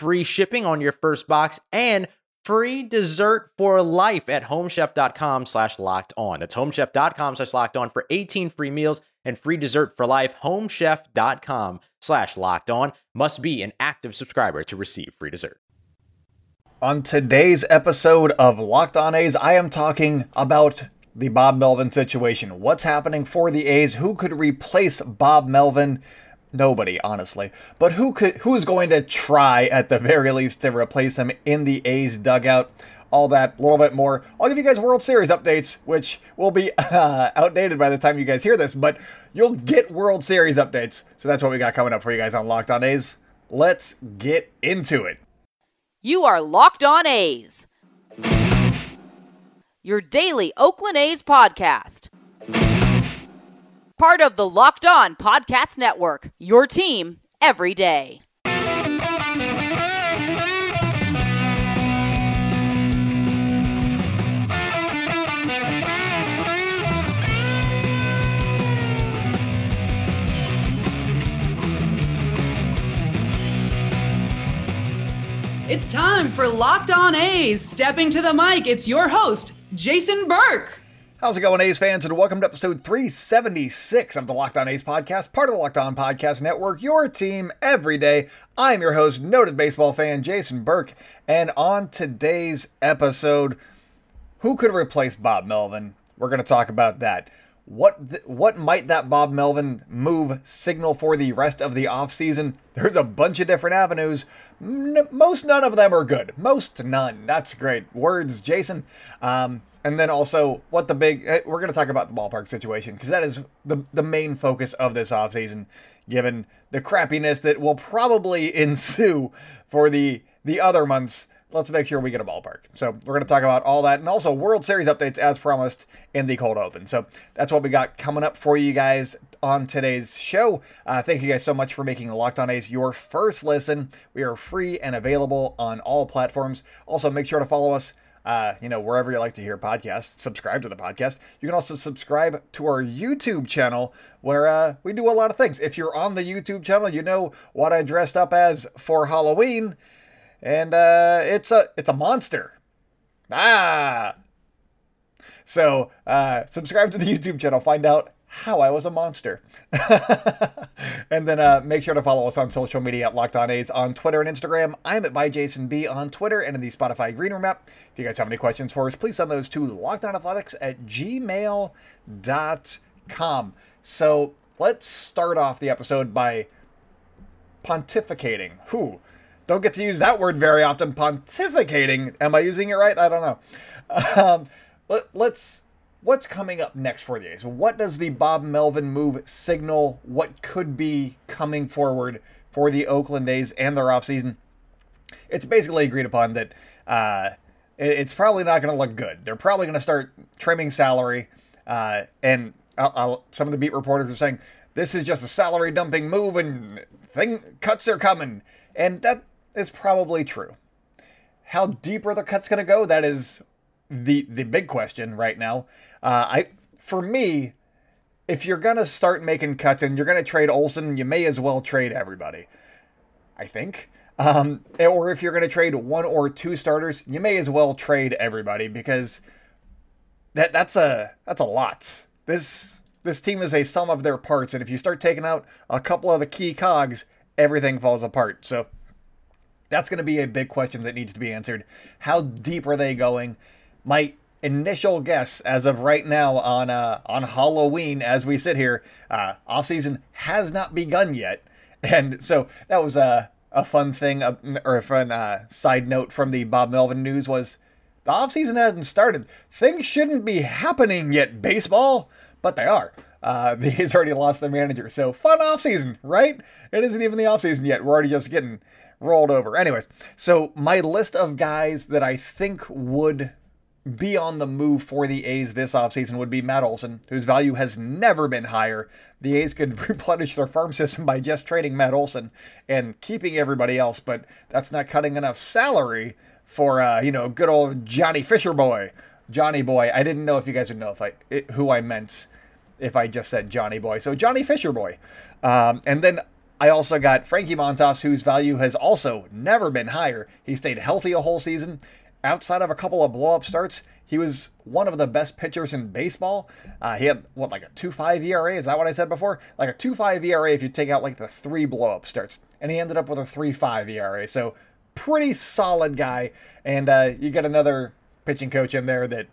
free shipping on your first box and free dessert for life at homechef.com slash locked on. That's homechef.com slash locked on for 18 free meals and free dessert for life. Homechef.com slash locked on must be an active subscriber to receive free dessert. On today's episode of Locked On A's, I am talking about the Bob Melvin situation. What's happening for the A's? Who could replace Bob Melvin? Nobody, honestly. But who could who's going to try at the very least to replace him in the A's dugout? All that, a little bit more. I'll give you guys World Series updates, which will be uh, outdated by the time you guys hear this, but you'll get World Series updates. So that's what we got coming up for you guys on Locked On A's. Let's get into it. You are Locked On A's, your daily Oakland A's podcast part of the Locked On Podcast Network. Your team every day. It's time for Locked On A's. Stepping to the mic, it's your host, Jason Burke. How's it going, A's fans? And welcome to episode 376 of the Locked On A's podcast, part of the Locked On Podcast Network, your team every day. I'm your host, noted baseball fan Jason Burke. And on today's episode, who could replace Bob Melvin? We're going to talk about that. What th- what might that Bob Melvin move signal for the rest of the offseason? There's a bunch of different avenues. N- most none of them are good. Most none. That's great. Words, Jason. Um, and then also what the big eh, we're going to talk about the ballpark situation because that is the the main focus of this offseason given the crappiness that will probably ensue for the the other months. Let's make sure we get a ballpark. So we're going to talk about all that and also world series updates as promised in the cold open. So that's what we got coming up for you guys on today's show. Uh, thank you guys so much for making locked on a's your first listen. We are free and available on all platforms. Also make sure to follow us uh, you know, wherever you like to hear podcasts, subscribe to the podcast. You can also subscribe to our YouTube channel where uh, we do a lot of things. If you're on the YouTube channel, you know what I dressed up as for Halloween, and uh, it's a it's a monster. Ah. So uh, subscribe to the YouTube channel. Find out how I was a monster. and then uh, make sure to follow us on social media at Locked On A's on Twitter and Instagram. I'm at ByJasonB on Twitter and in the Spotify Green Room app. If you guys have any questions for us, please send those to lockedonathletics at gmail.com. So let's start off the episode by pontificating. Who? Don't get to use that word very often. Pontificating. Am I using it right? I don't know. Um, let, let's what's coming up next for the A's? What does the Bob Melvin move signal? What could be coming forward for the Oakland A's and their offseason? It's basically agreed upon that uh, it's probably not going to look good. They're probably going to start trimming salary, uh, and I'll, I'll, some of the beat reporters are saying this is just a salary dumping move and thing cuts are coming, and that is probably true. How deep are the cuts going to go? That is the the big question right now. Uh, I for me, if you're gonna start making cuts and you're gonna trade Olson, you may as well trade everybody. I think. Um, or if you're gonna trade one or two starters, you may as well trade everybody because that that's a that's a lot. This this team is a sum of their parts, and if you start taking out a couple of the key cogs, everything falls apart. So that's going to be a big question that needs to be answered. How deep are they going? My initial guess as of right now on uh, on Halloween as we sit here, uh, off season has not begun yet, and so that was a a fun thing uh, or a fun uh, side note from the Bob Melvin news was the off season hasn't started. Things shouldn't be happening yet, baseball, but they are. Uh, he's already lost their manager, so fun off season, right? It isn't even the off season yet. We're already just getting rolled over. Anyways, so my list of guys that I think would be on the move for the A's this offseason would be Matt Olson, whose value has never been higher. The A's could replenish their farm system by just trading Matt Olson and keeping everybody else, but that's not cutting enough salary for uh, you know good old Johnny Fisher boy, Johnny boy. I didn't know if you guys would know if I it, who I meant if I just said Johnny boy. So Johnny Fisher boy, um, and then I also got Frankie Montas, whose value has also never been higher. He stayed healthy a whole season outside of a couple of blow up starts, he was one of the best pitchers in baseball. Uh, he had what like a two five ERA. Is that what I said before? Like a two five ERA if you take out like the three blow up starts, and he ended up with a three five ERA. So pretty solid guy. And uh, you get another pitching coach in there that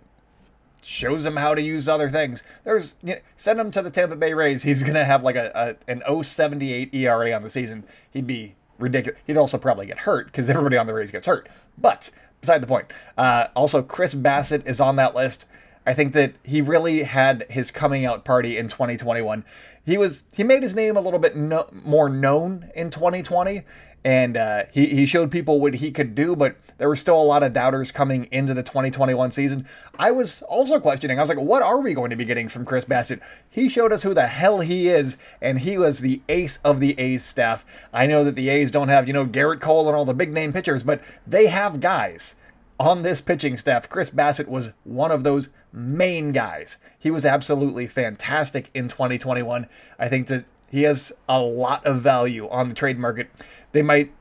shows him how to use other things. There's you know, send him to the Tampa Bay Rays. He's gonna have like a, a an 078 ERA on the season. He'd be ridiculous. He'd also probably get hurt because everybody on the Rays gets hurt. But beside the point. Uh, also, Chris Bassitt is on that list. I think that he really had his coming out party in 2021. He was he made his name a little bit no, more known in 2020, and uh, he he showed people what he could do. But there were still a lot of doubters coming into the 2021 season. I was also questioning. I was like, what are we going to be getting from Chris Bassitt? He showed us who the hell he is, and he was the ace of the A's staff. I know that the A's don't have you know Gerrit Cole and all the big name pitchers, but they have guys on this pitching staff, Chris Bassitt was one of those main guys. He was absolutely fantastic in 2021. I think that he has a lot of value on the trade market. They might,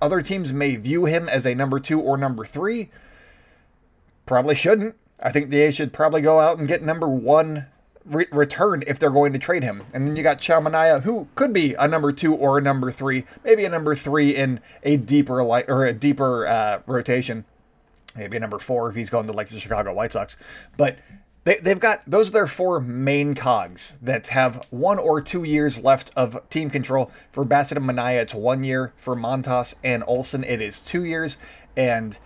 other teams may view him as a number two or number three. Probably shouldn't. I think the A's should probably go out and get number one re- return if they're going to trade him. And then you got Sean who could be a number two or a number three, maybe a number three in a deeper light or a deeper uh, rotation maybe a number four if he's going to like the Chicago White Sox. But they, they've got those are their four main cogs that have one or two years left of team control. For Bassitt and Manaea, it's one year. For Montas and Olson, it is two years. And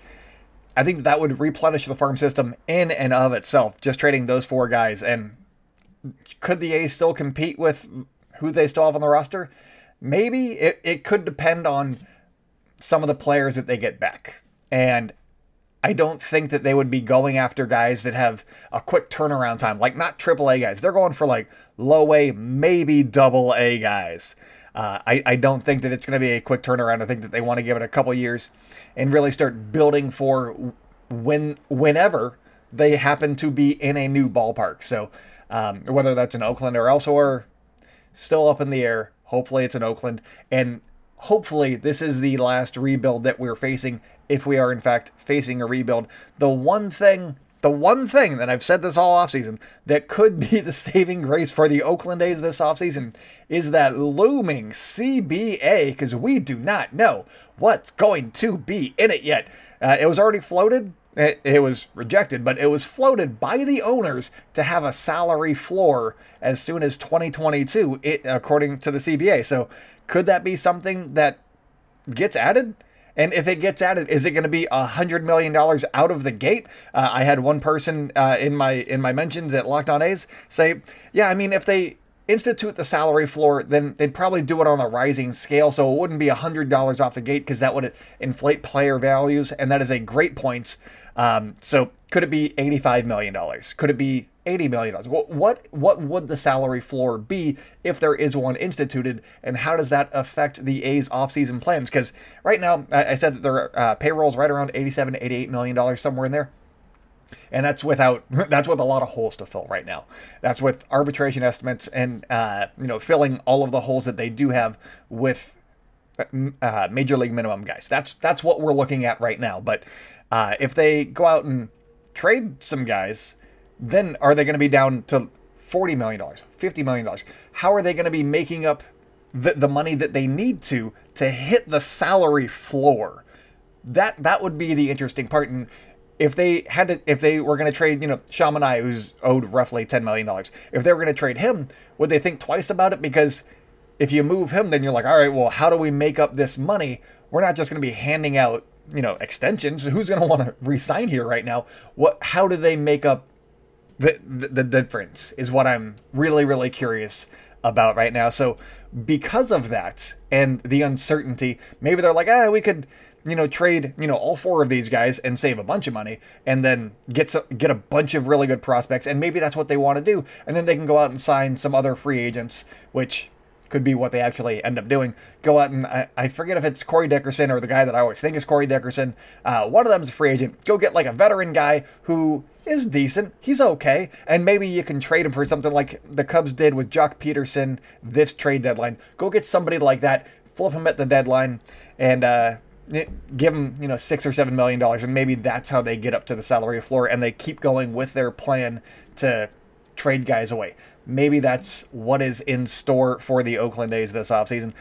I think that would replenish the farm system in and of itself, just trading those four guys. And could the A's still compete with who they still have on the roster? Maybe. It, it could depend on some of the players that they get back. And I don't think that they would be going after guys that have a quick turnaround time, like not triple A guys. They're going for like low A, maybe double A guys. Uh, I, I don't think that it's going to be a quick turnaround. I think that they want to give it a couple years and really start building for when whenever they happen to be in a new ballpark. So um, whether that's in Oakland or elsewhere, still up in the air. Hopefully it's in Oakland. And hopefully this is the last rebuild that we're facing if we are in fact facing a rebuild. The one thing the one thing that I've said this all offseason that could be the saving grace for the Oakland A's this offseason is that looming CBA because we do not know what's going to be in it yet. Uh, it was already floated. It, it was rejected, but it was floated by the owners to have a salary floor as soon as 2022, it, according to the CBA. So, could that be something that gets added? And if it gets added, is it going to be a hundred million dollars out of the gate? Uh, I had one person uh, in my in my mentions at Locked On A's say, "Yeah, I mean, if they institute the salary floor, then they'd probably do it on a rising scale, so it wouldn't be a hundred dollars off the gate because that would inflate player values, and that is a great point. Um, so could it be eighty-five million dollars? Could it be $80 million. What, what, would the salary floor be if there is one instituted, and how does that affect the A's offseason plans? Because right now, I, I, said that their uh, payroll is right around 87 to $88 million, somewhere in there. And that's without that's with a lot of holes to fill right now. That's with arbitration estimates and uh, you know filling all of the holes that they do have with uh, major league minimum guys. That's that's what we're looking at right now. But uh, if they go out and trade some guys then are they going to be down to $40 million, $50 million? How are they going to be making up the, the money that they need to to hit the salary floor? That that would be the interesting part. And if they had to, if they were going to trade, you know, Sean Manaea, who's owed roughly $10 million, if they were going to trade him, would they think twice about it? Because if you move him, then you're like, all right, well, how do we make up this money? We're not just going to be handing out, you know, extensions. Who's going to want to resign here right now? What? How do they make up the, the the difference? Is what I'm really really curious about right now. So because of that and the uncertainty, maybe they're like, ah, we could you know, trade, you know, all four of these guys and save a bunch of money and then get some, get a bunch of really good prospects and maybe that's what they want to do and then they can go out and sign some other free agents which could be what they actually end up doing. Go out and I, I forget if it's Corey Dickerson or the guy that I always think is Corey Dickerson. Uh, one of them is a free agent. Go get like a veteran guy who is decent. He's okay, and maybe you can trade him for something like the Cubs did with Joc Pederson this trade deadline. Go get somebody like that, flip him at the deadline, and uh, Eh, give them you know six or seven million dollars and maybe that's how they get up to the salary floor and they keep going with their plan to trade guys away. Maybe that's what is in store for the oakland a's this offseason.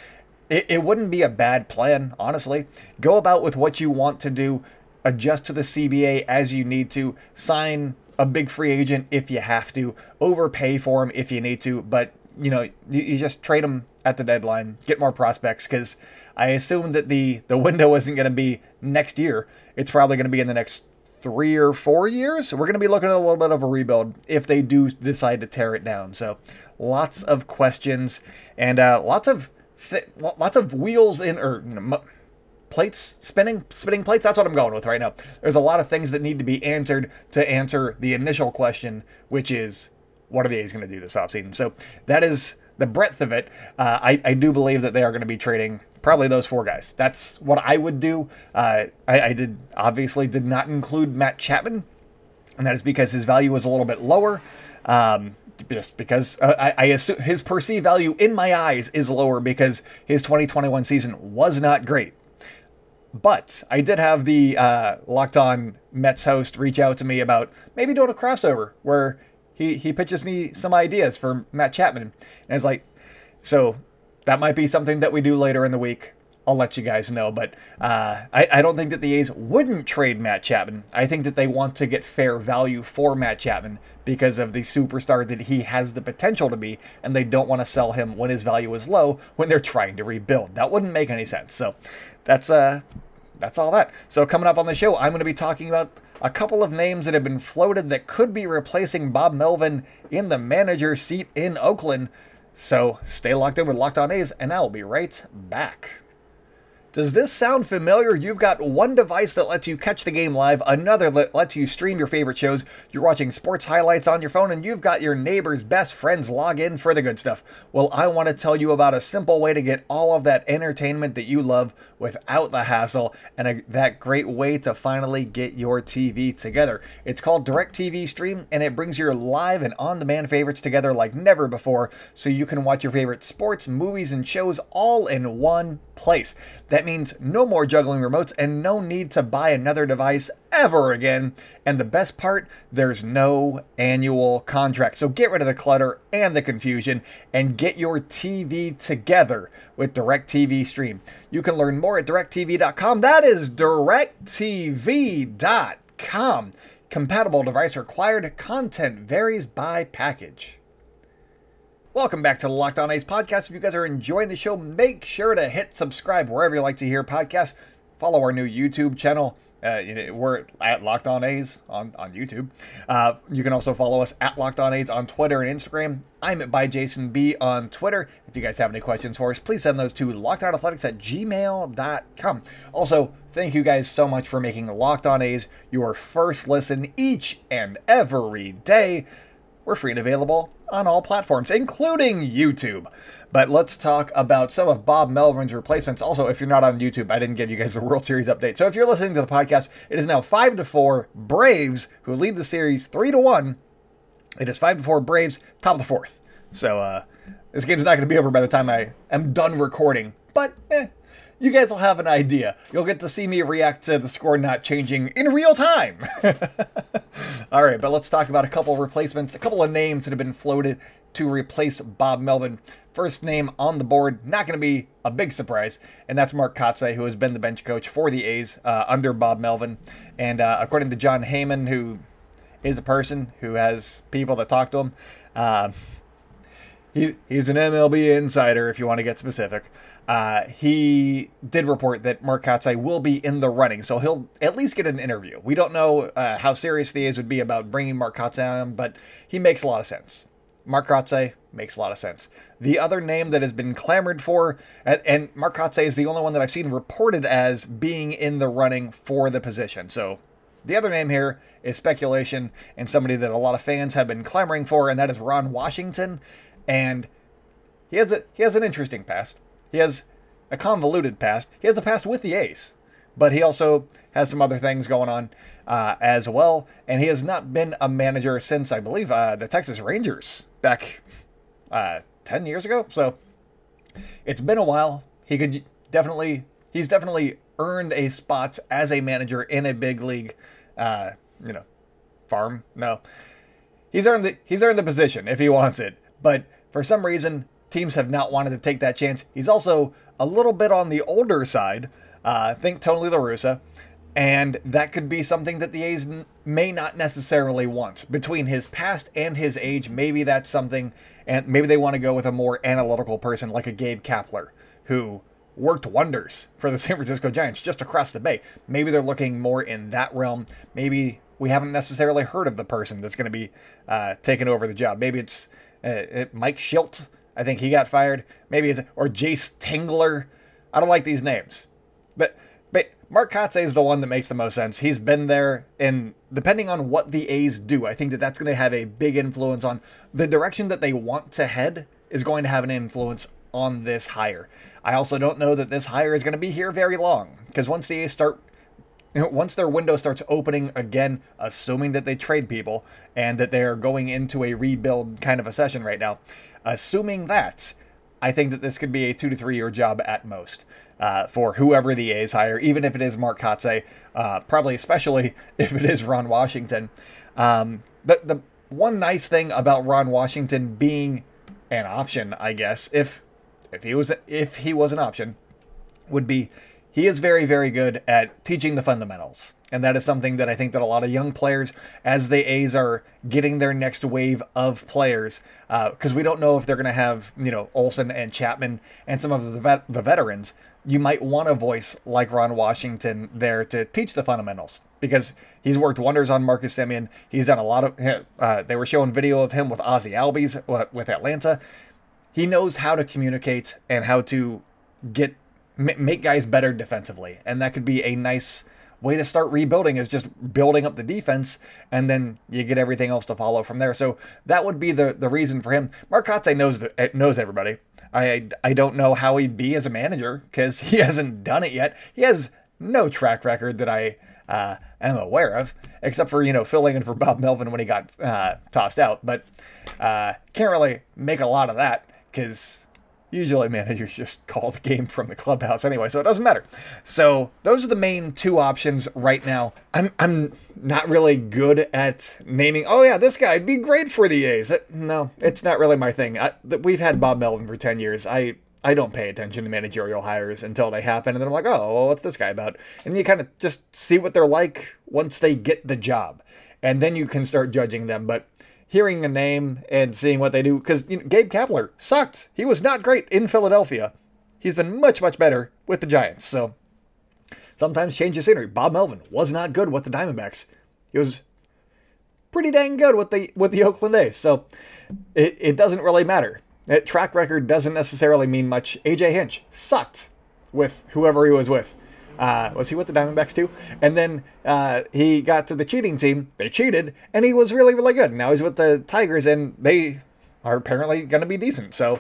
It, it wouldn't be a bad plan honestly. Go about with what you want to do adjust to the cba as you need to sign a big free agent if you have to overpay for him if you need to but you know you, you just trade them at the deadline get more prospects because I assume that the the window isn't going to be next year. It's probably going to be in the next three or four years. We're going to be looking at a little bit of a rebuild if they do decide to tear it down. So lots of questions and uh, lots of th- lots of wheels in or you know, plates spinning spinning plates that's what i'm going with right now there's a lot of things that need to be answered to answer the initial question which is what are the a's going to do this offseason so that is the breadth of it uh, I, I do believe that they are going to be trading probably those four guys. That's what I would do. Uh, I, I, did obviously did not include Matt Chapman, and that is because his value was a little bit lower. Um, just because uh, I, I, assume his perceived value in my eyes is lower because his 2021 season was not great. But I did have the uh, Locked On Mets host reach out to me about maybe doing a crossover where he, he pitches me some ideas for Matt Chapman. And it's like, so that might be something that we do later in the week. I'll let you guys know. But uh, I, I, don't think that the A's wouldn't trade Matt Chapman. I think that they want to get fair value for Matt Chapman because of the superstar that he has the potential to be, and they don't want to sell him when his value is low when they're trying to rebuild. That wouldn't make any sense. So that's uh that's all that. So coming up on the show, I'm going to be talking about a couple of names that have been floated that could be replacing Bob Melvin in the manager seat in Oakland. So stay locked in with Locked On A's, and I'll be right back. Does this sound familiar? You've got one device that lets you catch the game live, another that lets you stream your favorite shows. You're watching sports highlights on your phone, and you've got your neighbor's best friends log in for the good stuff. Well, I want to tell you about a simple way to get all of that entertainment that you love without the hassle, and a, that great way to finally get your TV together. It's called DirecTV Stream, and it brings your live and on demand favorites together like never before, so you can watch your favorite sports, movies, and shows all in one place. That means no more juggling remotes and no need to buy another device ever again. And the best part, there's no annual contract. So get rid of the clutter and the confusion and get your TV together with DirecTV Stream. You can learn more at directv.com. That is directv.com. Compatible device required. Content varies by package. Welcome back to Locked On A's podcast. If you guys are enjoying the show, make sure to hit subscribe wherever you like to hear podcasts. Follow our new YouTube channel. Uh, we're at Locked On A's on, on YouTube. Uh, you can also follow us at Locked On A's on Twitter and Instagram. I'm at by Jason B on Twitter. If you guys have any questions for us, please send those to lockedonathletics at gmail.com. Also, thank you guys so much for making Locked On A's your first listen each and every day. We're free and available on all platforms, including YouTube. But let's talk about some of Bob Melvin's replacements. Also, if you're not on YouTube, I didn't give you guys a World Series update. So if you're listening to the podcast, it is now five to four Braves who lead the series three to one. It is five to four Braves, top of the fourth. So uh, this game's not going to be over by the time I am done recording. But eh, you guys will have an idea. You'll get to see me react to the score not changing in real time. All right, but let's talk about a couple of replacements, a couple of names that have been floated to replace Bob Melvin. First name on the board, not going to be a big surprise, and that's Mark Kotsay, who has been the bench coach for the A's uh, under Bob Melvin. And uh, according to Jon Heyman, who is a person who has people that talk to him, uh, he, he's an MLB insider if you want to get specific. Uh, he did report that Mark Kotsay will be in the running, so he'll at least get an interview. We don't know uh, how serious the A's would be about bringing Mark Kotsay on, but he makes a lot of sense. Mark Kotsay makes a lot of sense. The other name that has been clamored for, and, and Mark Kotsay is the only one that I've seen reported as being in the running for the position. So the other name here is speculation and somebody that a lot of fans have been clamoring for, and that is Ron Washington. And he has a he has an interesting past. He has a convoluted past. He has a past with the A's, but he also has some other things going on uh, as well. And he has not been a manager since, I believe, uh, the Texas Rangers back uh, 10 years ago. So it's been a while. He could definitely, he's definitely earned a spot as a manager in a big league, uh, you know, farm. No, he's earned the he's earned the position if he wants it. But for some reason, teams have not wanted to take that chance. He's also a little bit on the older side. Uh, think Tony La Russa. And that could be something that the A's n- may not necessarily want. Between his past and his age, maybe that's something, and maybe they want to go with a more analytical person like a Gabe Kapler, who worked wonders for the San Francisco Giants just across the bay. Maybe they're looking more in that realm. Maybe we haven't necessarily heard of the person that's going to be uh, taking over the job. Maybe it's uh, Mike Shildt I think he got fired. Maybe it's or Jayce Tingler. I don't like these names, but but Mark Kotsay is the one that makes the most sense. He's been there, and depending on what the A's do, I think that that's going to have a big influence on the direction that they want to head. Is going to have an influence on this hire. I also don't know that this hire is going to be here very long because once the A's start once their window starts opening again, assuming that they trade people and that they're going into a rebuild kind of a session right now, Assuming that, I think that this could be a two to three year job at most uh, for whoever the A's hire, even if it is Mark Kotsay, uh, probably especially if it is Ron Washington. Um, the, the one nice thing about Ron Washington being an option, I guess, if if he was if he was an option, would be he is very very good at teaching the fundamentals. And that is something that I think that a lot of young players, as the A's are getting their next wave of players, because uh, we don't know if they're going to have, you know, Olson and Chapman and some of the, vet- the veterans, you might want a voice like Ron Washington there to teach the fundamentals because he's worked wonders on Marcus Semien. He's done a lot of, uh, they were showing video of him with Ozzie Albies uh, with Atlanta. He knows how to communicate and how to get, make guys better defensively. And that could be a nice way to start rebuilding is just building up the defense, and then you get everything else to follow from there. So that would be the the reason for him. Mark Kotsay knows the, eh, knows everybody. I I don't know how he'd be as a manager because he hasn't done it yet. He has no track record that I uh, am aware of, except for you know filling in for Bob Melvin when he got uh, tossed out. But uh, can't really make a lot of that because Usually managers just call the game from the clubhouse anyway, so it doesn't matter. So those are the main two options right now. I'm I'm not really good at naming. Oh yeah, this guy'd be great for the A's. No, it's not really my thing. I, we've had Bob Melvin for ten years. I I don't pay attention to managerial hires until they happen, and then I'm like, oh, well, what's this guy about? And you kind of just see what they're like once they get the job, and then you can start judging them. But hearing a name and seeing what they do. Because you know, Gabe Kapler sucked. He was not great in Philadelphia. He's been much, much better with the Giants. So sometimes change the scenery. Bob Melvin was not good with the Diamondbacks. He was pretty dang good with the with the Oakland A's. So it, it doesn't really matter. That track record doesn't necessarily mean much. AJ Hinch sucked with whoever he was with. Uh, was he with the Diamondbacks too? And then uh, he got to the cheating team. They cheated, and he was really, really good. Now he's with the Tigers, and they are apparently going to be decent. So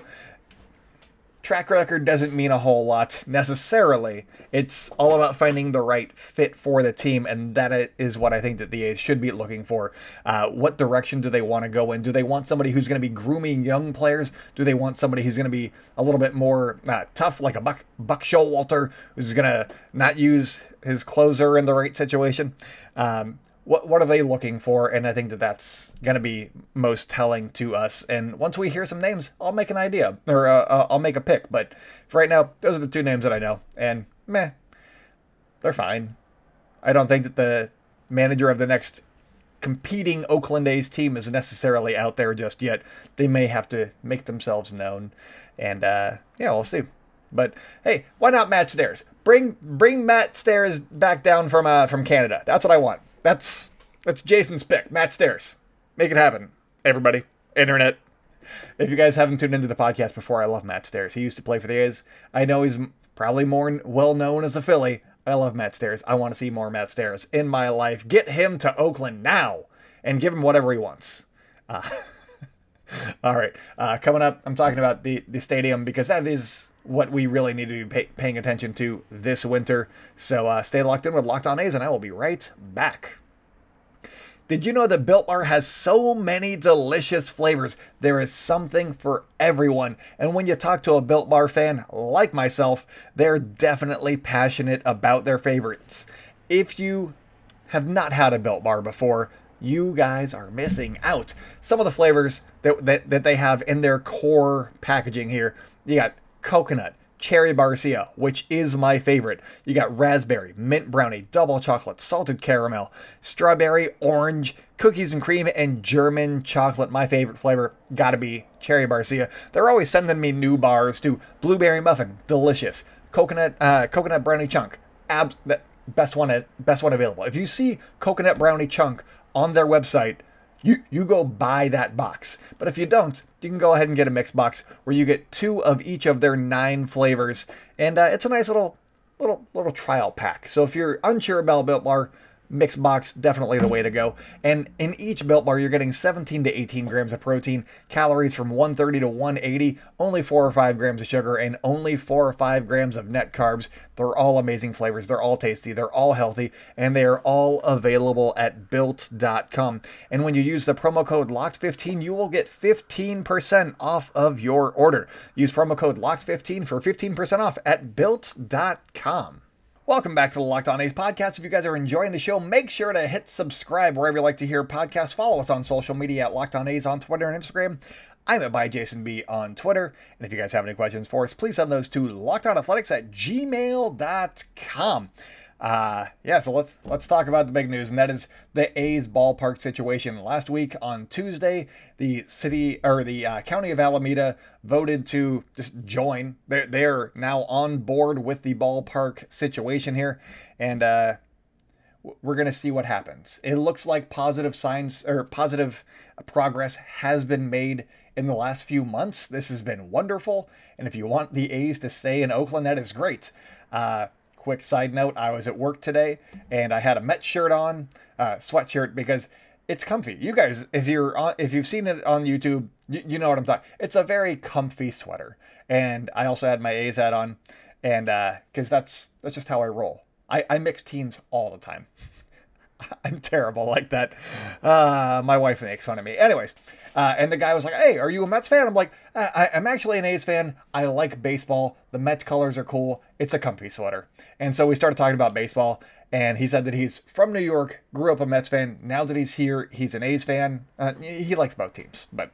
track record doesn't mean a whole lot necessarily. It's all about finding the right fit for the team, and that is what I think that the A's should be looking for. Uh, what direction do they want to go in? Do they want somebody who's going to be grooming young players? Do they want somebody who's going to be a little bit more uh, tough, like a Buck Buck Showalter, who's going to not use his closer in the right situation? Um, what what are they looking for? And I think that that's going to be most telling to us. And once we hear some names, I'll make an idea or uh, uh, I'll make a pick. But for right now, those are the two names that I know, and meh, they're fine. I don't think that the manager of the next competing Oakland A's team is necessarily out there just yet. They may have to make themselves known, and uh, yeah, we'll see. But hey, why not Matt Stairs? Bring bring Matt Stairs back down from uh, from Canada. That's what I want. That's that's Jason's pick. Matt Stairs. Make it happen, everybody. Internet. If you guys haven't tuned into the podcast before, I love Matt Stairs. He used to play for the A's. I know he's probably more well known as a Philly. I love Matt Stairs. I want to see more Matt Stairs in my life. Get him to Oakland now and give him whatever he wants. Uh, all right. Uh, coming up, I'm talking about the, the stadium because that is what we really need to be pay, paying attention to this winter. So uh, stay locked in with Locked On A's, and I will be right back. Did you know that Built Bar has so many delicious flavors? There is something for everyone. And when you talk to a Built Bar fan like myself, they're definitely passionate about their favorites. If you have not had a Built Bar before, you guys are missing out. Some of the flavors that, that, that they have in their core packaging here you got coconut, cherry barcia, which is my favorite. You got raspberry, mint brownie, double chocolate, salted caramel, strawberry, orange, cookies and cream, and German chocolate. My favorite flavor gotta be cherry barcia. They're always sending me new bars to blueberry muffin, delicious. Coconut, uh, coconut brownie chunk, abs- best one, best one available. If you see coconut brownie chunk on their website, you you go buy that box. But if you don't, you can go ahead and get a mix box where you get two of each of their nine flavors, and uh, it's a nice little little little trial pack. So if you're unsure about Built Bar, Mixed box, definitely the way to go. And in each built bar, you're getting 17 to 18 grams of protein, calories from 130 to 180, only 4 or 5 grams of sugar, and only 4 or 5 grams of net carbs. They're all amazing flavors. They're all tasty. They're all healthy, and they are all available at built.com. And when you use the promo code LOCKED15, you will get 15% off of your order. Use promo code LOCKED15 for 15% off at built.com. Welcome back to the Locked On A's podcast. If you guys are enjoying the show, make sure to hit subscribe wherever you like to hear podcasts. Follow us on social media at Locked On A's on Twitter and Instagram. I'm at by Jason B on Twitter. And if you guys have any questions for us, please send those to lockedonathletics at gmail.com. Uh, yeah, so let's let's talk about the big news, and that is the A's ballpark situation. Last week on Tuesday, the city or the uh, county of Alameda voted to just join. They're they're now on board with the ballpark situation here, and uh, we're gonna see what happens. It looks like positive signs or positive progress has been made in the last few months. This has been wonderful, and if you want the A's to stay in Oakland, that is great. Uh, quick side note I was at work today and I had a Met shirt on, uh, sweatshirt, because it's comfy. You guys, if you're on, if you've seen it on YouTube, you, you know what I'm talking. It's a very comfy sweater, and I also had my A's hat on, and because uh, that's that's just how I roll. I, I mix teams all the time. I'm terrible like that. Uh, my wife makes fun of me. Anyways, uh, and the guy was like, "Hey, are you a Mets fan?" I'm like, I- am actually an A's fan. I like baseball. The Mets colors are cool. It's a comfy sweater." And so we started talking about baseball, and he said that he's from New York, grew up a Mets fan. Now that he's here, he's an A's fan. Uh, he likes both teams, but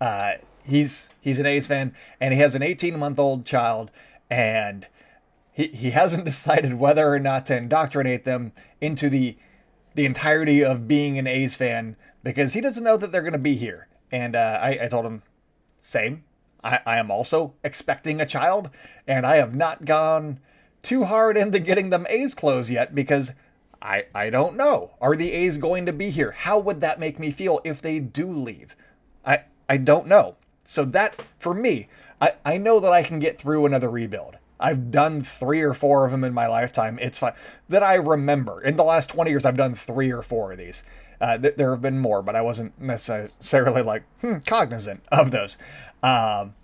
uh, he's he's an A's fan, and he has an 18 month old child, and he, he hasn't decided whether or not to indoctrinate them into the the entirety of being an A's fan because he doesn't know that they're going to be here. And uh, I, I told him, same. I, I am also expecting a child, and I have not gone too hard into getting them A's clothes yet because I, I don't know. Are the A's going to be here? How would that make me feel if they do leave? I, I don't know. So that, for me, I, I know that I can get through another rebuild. I've done three or four of them in my lifetime. It's fine. That I remember. In the last 20 years, I've done three or four of these. Uh, th- there have been more, but I wasn't necessarily like hmm, cognizant of those. Um,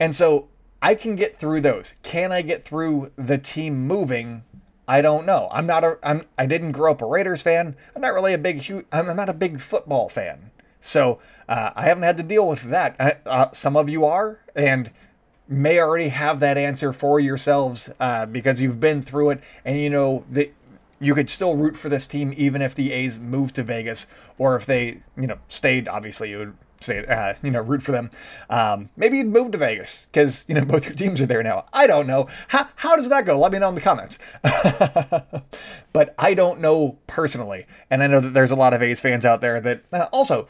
And so I can get through those. Can I get through the team moving? I don't know. I'm not a. I'm. I didn't grow up a Raiders fan. I'm not really a big. I'm not a big football fan. So uh, I haven't had to deal with that. Uh, some of you are, and may already have that answer for yourselves uh, because you've been through it, and you know that you could still root for this team even if the A's moved to Vegas or if they, you know, stayed. Obviously, you would say, uh, you know, root for them. Um, maybe you'd move to Vegas because, you know, both your teams are there now. I don't know. How, how does that go? Let me know in the comments. but I don't know personally. And I know that there's a lot of A's fans out there that uh, also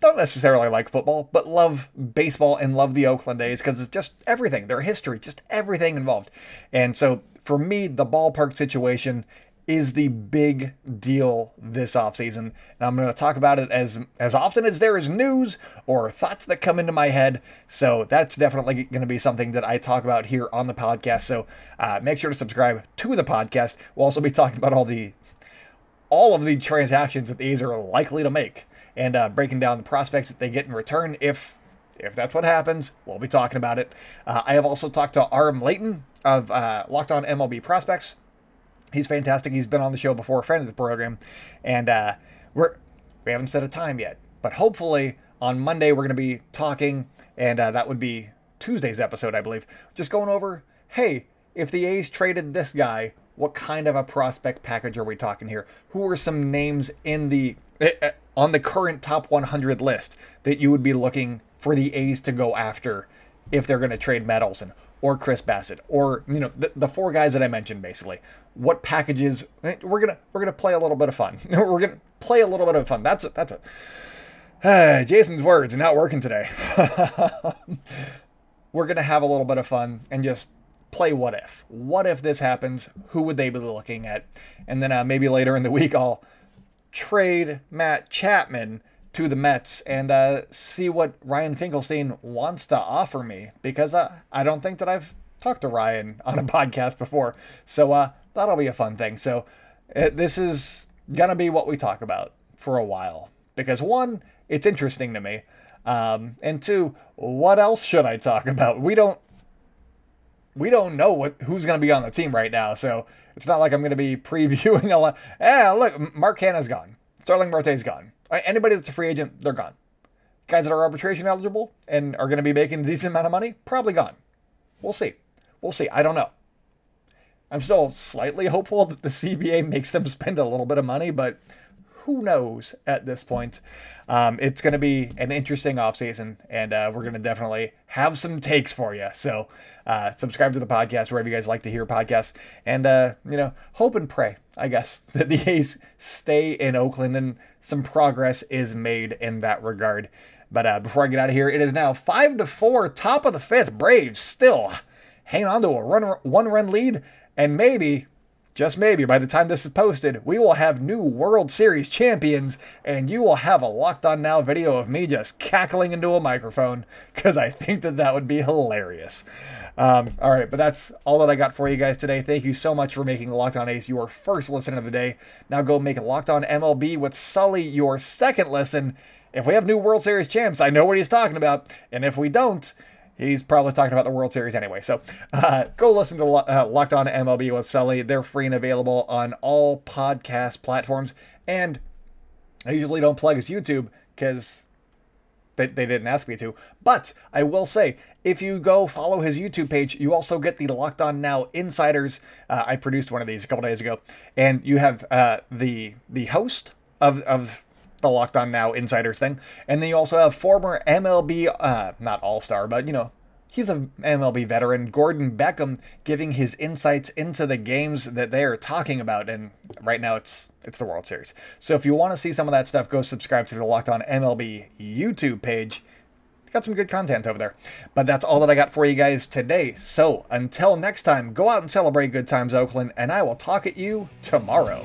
don't necessarily like football, but love baseball and love the Oakland A's because of just everything, their history, just everything involved. And so for me, the ballpark situation is the big deal this offseason. And I'm going to talk about it as as often as there is news or thoughts that come into my head. So that's definitely going to be something that I talk about here on the podcast. So uh, make sure to subscribe to the podcast. We'll also be talking about all the all of the transactions that the A's are likely to make and uh, breaking down the prospects that they get in return if if that's what happens, we'll be talking about it. Uh, I have also talked to Aram Leighton of uh, Locked On MLB Prospects. He's fantastic. He's been on the show before, a friend of the program, and uh, we're we haven't set a time yet, but hopefully on Monday we're going to be talking, and uh, that would be Tuesday's episode, I believe. Just going over, hey, if the A's traded this guy, what kind of a prospect package are we talking here? Who are some names in the on the current top 100 list that you would be looking for the A's to go after if they're going to trade Matt Olson or Chris Bassitt or you know the, the four guys that I mentioned basically what packages eh, we're gonna we're gonna play a little bit of fun. we're gonna play a little bit of fun. That's a, that's a uh, Jason's words not working today. we're gonna have a little bit of fun and just play what if. What if this happens? Who would they be looking at? And then uh, maybe later in the week I'll trade Matt Chapman to the Mets and uh, see what Ryan Finkelstein wants to offer me because uh, I don't think that I've talked to Ryan on a podcast before. So uh, that'll be a fun thing. So it, this is gonna be what we talk about for a while because one, it's interesting to me, um, and two, what else should I talk about? We don't we don't know what who's gonna be on the team right now, so it's not like I'm gonna be previewing a lot. Yeah, look, Mark Canha's gone, Starling Marte's gone. Anybody that's a free agent, they're gone. Guys that are arbitration eligible and are going to be making a decent amount of money, probably gone. We'll see. We'll see. I don't know. I'm still slightly hopeful that the CBA makes them spend a little bit of money, but who knows at this point. Um, it's going to be an interesting offseason, and uh, we're going to definitely have some takes for you. So uh, subscribe to the podcast wherever you guys like to hear podcasts, and uh, you know, hope and pray, I guess, that the A's stay in Oakland and some progress is made in that regard. But uh, before I get out of here, it is now five to four, top of the fifth. Braves still hanging on to a run, one run lead, and maybe, just maybe, by the time this is posted, we will have new World Series champions, and you will have a Locked On Now video of me just cackling into a microphone, because I think that that would be hilarious. Um, all right, but that's all that I got for you guys today. Thank you so much for making Locked On A's your first listen of the day. Now go make Locked On MLB with Sully your second listen. If we have new World Series champs, I know what he's talking about, and if we don't, He's probably talking about the World Series anyway. So uh, go listen to uh, Locked On MLB with Sully. They're free and available on all podcast platforms. And I usually don't plug his YouTube because they, they didn't ask me to. But I will say, if you go follow his YouTube page, you also get the Locked On Now Insiders. Uh, I produced one of these a couple days ago, and you have uh, the the host of of the Locked On Now Insiders thing. And then you also have former MLB, uh, not All Star, but you know, he's a MLB veteran, Gordon Beckham, giving his insights into the games that they are talking about. And right now, it's it's the World Series. So if you want to see some of that stuff, go subscribe to the Locked On MLB YouTube page. Got some good content over there. But that's all that I got for you guys today. So until next time, go out and celebrate good times, Oakland, and I will talk at you tomorrow.